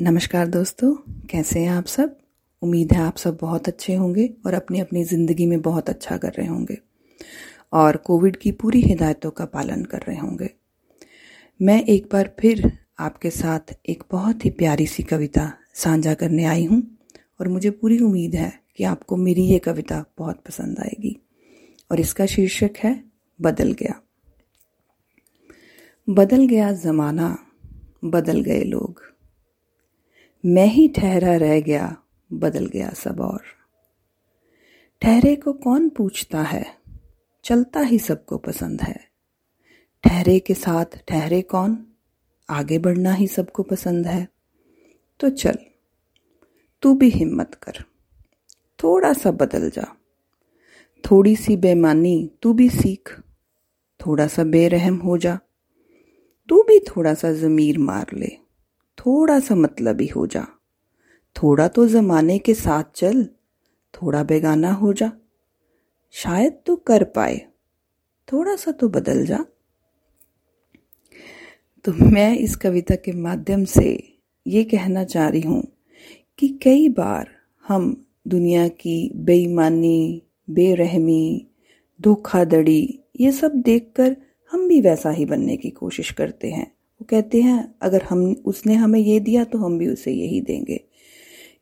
नमस्कार दोस्तों, कैसे हैं आप सब? उम्मीद है आप सब बहुत अच्छे होंगे और अपनी अपनी ज़िंदगी में बहुत अच्छा कर रहे होंगे और कोविड की पूरी हिदायतों का पालन कर रहे होंगे। मैं एक बार फिर आपके साथ एक बहुत ही प्यारी सी कविता साझा करने आई हूँ और मुझे पूरी उम्मीद है कि आपको मेरी ये कविता बहुत पसंद आएगी और इसका शीर्षक है, बदल गया। बदल गया ज़माना, बदल गए लोग। मैं ही ठहरा रह गया, बदल गया सब और। ठहरे को कौन पूछता है? चलता ही सबको पसंद है। ठहरे के साथ ठहरे कौन? आगे बढ़ना ही सबको पसंद है। तो चल, तू भी हिम्मत कर। थोड़ा सा बदल जा। थोड़ी सी बेमानी तू भी सीख। थोड़ा सा बेरहम हो जा। तू भी थोड़ा सा ज़मीर मार ले। थोड़ा सा मतलब ही हो जा। थोड़ा तो ज़माने के साथ चल, थोड़ा बेगाना हो जा। शायद तो कर पाए थोड़ा सा तो बदल जा। तो मैं इस कविता के माध्यम से ये कहना चाह रही हूँ कि कई बार हम दुनिया की बेईमानी, बेरहमी, धोखाधड़ी ये सब देखकर हम भी वैसा ही बनने की कोशिश करते हैं। वो कहते हैं, अगर हम, उसने हमें ये दिया तो हम भी उसे यही देंगे।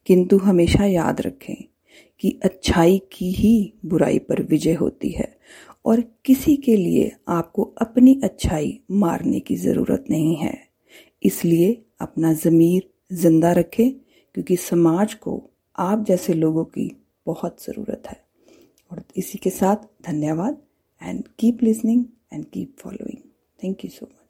किंतु हमेशा याद रखें कि अच्छाई की ही बुराई पर विजय होती है और किसी के लिए आपको अपनी अच्छाई मारने की ज़रूरत नहीं है। इसलिए अपना ज़मीर ज़िंदा रखें, क्योंकि समाज को आप जैसे लोगों की बहुत ज़रूरत है। और इसी के साथ धन्यवाद and keep listening and keep following thank you so much